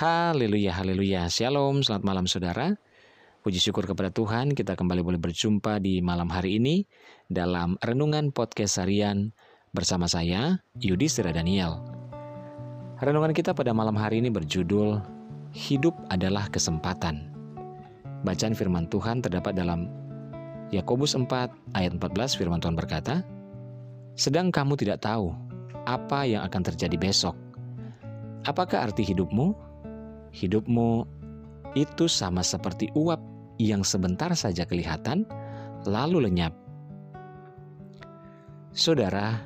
Haleluya, haleluya. Shalom, selamat malam saudara. Puji syukur kepada Tuhan, kita kembali boleh berjumpa di malam hari ini dalam Renungan Podcast Harian bersama saya, Yudi Sira Daniel. Renungan kita pada malam hari ini berjudul Hidup adalah Kesempatan. Bacaan firman Tuhan terdapat dalam Yakobus 4 ayat 14 firman Tuhan berkata, Sedang kamu tidak tahu apa yang akan terjadi besok. Apakah arti hidupmu? Hidupmu itu sama seperti uap yang sebentar saja kelihatan, lalu lenyap. Saudara,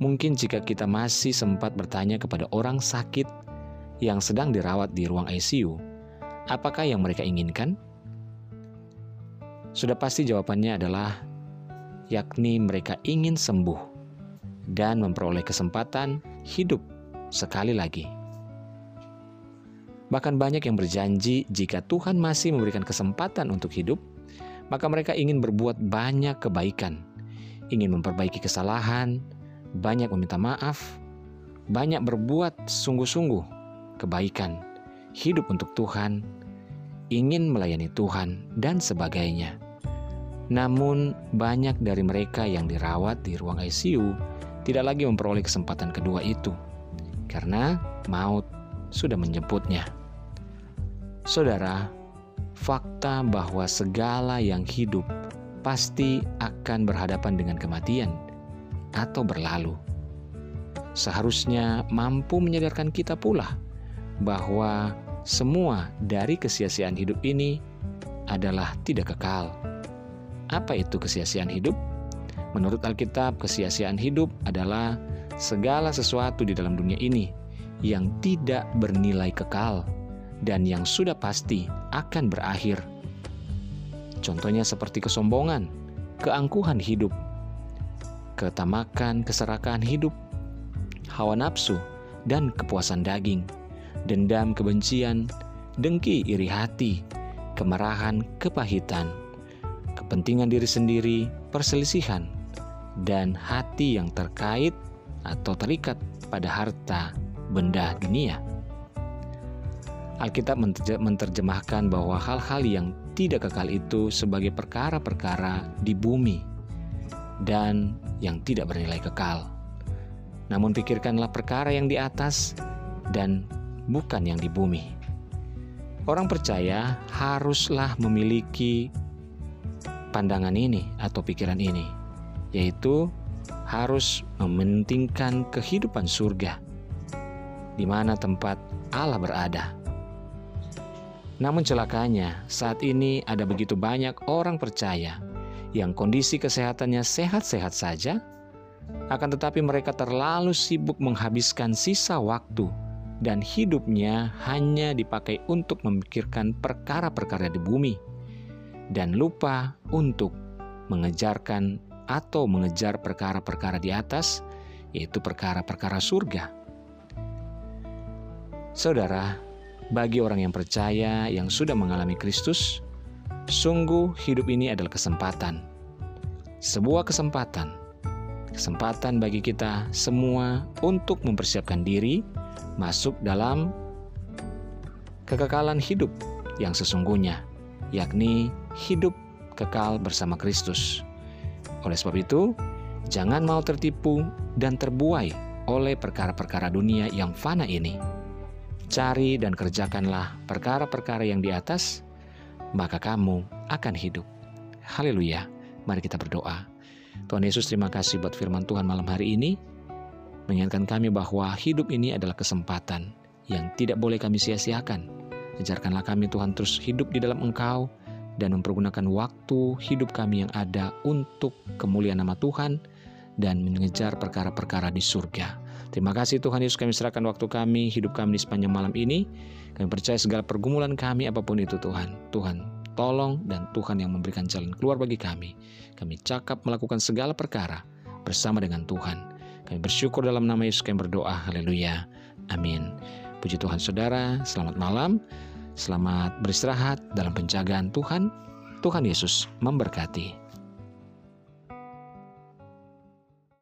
mungkin jika kita masih sempat bertanya kepada orang sakit yang sedang dirawat di ruang ICU, apakah yang mereka inginkan? Sudah pasti jawabannya adalah yakni mereka ingin sembuh dan memperoleh kesempatan hidup sekali lagi. Bahkan banyak yang berjanji jika Tuhan masih memberikan kesempatan untuk hidup, maka mereka ingin berbuat banyak kebaikan, ingin memperbaiki kesalahan, banyak meminta maaf, banyak berbuat sungguh-sungguh kebaikan, hidup untuk Tuhan, ingin melayani Tuhan, dan sebagainya. Namun, banyak dari mereka yang dirawat di ruang ICU tidak lagi memperoleh kesempatan kedua itu karena maut sudah menjemputnya. Saudara, fakta bahwa segala yang hidup pasti akan berhadapan dengan kematian atau berlalu. Seharusnya mampu menyadarkan kita pula bahwa semua dari kesia-siaan hidup ini adalah tidak kekal. Apa itu kesia-siaan hidup? Menurut Alkitab, kesia-siaan hidup adalah segala sesuatu di dalam dunia ini yang tidak bernilai kekal dan yang sudah pasti akan berakhir. Contohnya seperti kesombongan, keangkuhan hidup, ketamakan, keserakahan hidup, hawa nafsu, dan kepuasan daging, dendam, kebencian, dengki, iri hati, kemarahan, kepahitan, kepentingan diri sendiri, perselisihan, dan hati yang terkait atau terikat pada harta benda dunia. Alkitab menerjemahkan bahwa hal-hal yang tidak kekal itu sebagai perkara-perkara di bumi dan yang tidak bernilai kekal. Namun pikirkanlah perkara yang di atas dan bukan yang di bumi. Orang percaya haruslah memiliki pandangan ini atau pikiran ini, yaitu harus mementingkan kehidupan surga, di mana tempat Allah berada namun celakanya, saat ini ada begitu banyak orang percaya yang kondisi kesehatannya sehat-sehat saja, akan tetapi mereka terlalu sibuk menghabiskan sisa waktu dan hidupnya hanya dipakai untuk memikirkan perkara-perkara di bumi dan lupa untuk mengejarkan atau mengejar perkara-perkara di atas, yaitu perkara-perkara surga. Saudara, bagi orang yang percaya yang sudah mengalami Kristus, sungguh hidup ini adalah kesempatan. Sebuah kesempatan. Kesempatan bagi kita semua untuk mempersiapkan diri masuk dalam kekekalan hidup yang sesungguhnya, yakni hidup kekal bersama Kristus. Oleh sebab itu, jangan mau tertipu dan terbuai oleh perkara-perkara dunia yang fana ini Cari dan kerjakanlah perkara-perkara yang di atas, maka kamu akan hidup. Haleluya. Mari kita berdoa. Tuhan Yesus, terima kasih buat firman Tuhan malam hari ini. Mengingatkan kami bahwa hidup ini adalah kesempatan yang tidak boleh kami sia-siakan. Ajarkanlah kami Tuhan terus hidup di dalam Engkau dan mempergunakan waktu hidup kami yang ada untuk kemuliaan nama Tuhan dan mengejar perkara-perkara di surga. Terima kasih Tuhan Yesus kami serahkan waktu kami, hidup kami di sepanjang malam ini. Kami percaya segala pergumulan kami apa pun itu Tuhan. Tuhan tolong dan Tuhan yang memberikan jalan keluar bagi kami. Kami cakap melakukan segala perkara bersama dengan Tuhan. Kami bersyukur dalam nama Yesus kami berdoa. Haleluya. Amin. Puji Tuhan saudara, selamat malam. Selamat beristirahat dalam penjagaan Tuhan. Tuhan Yesus memberkati.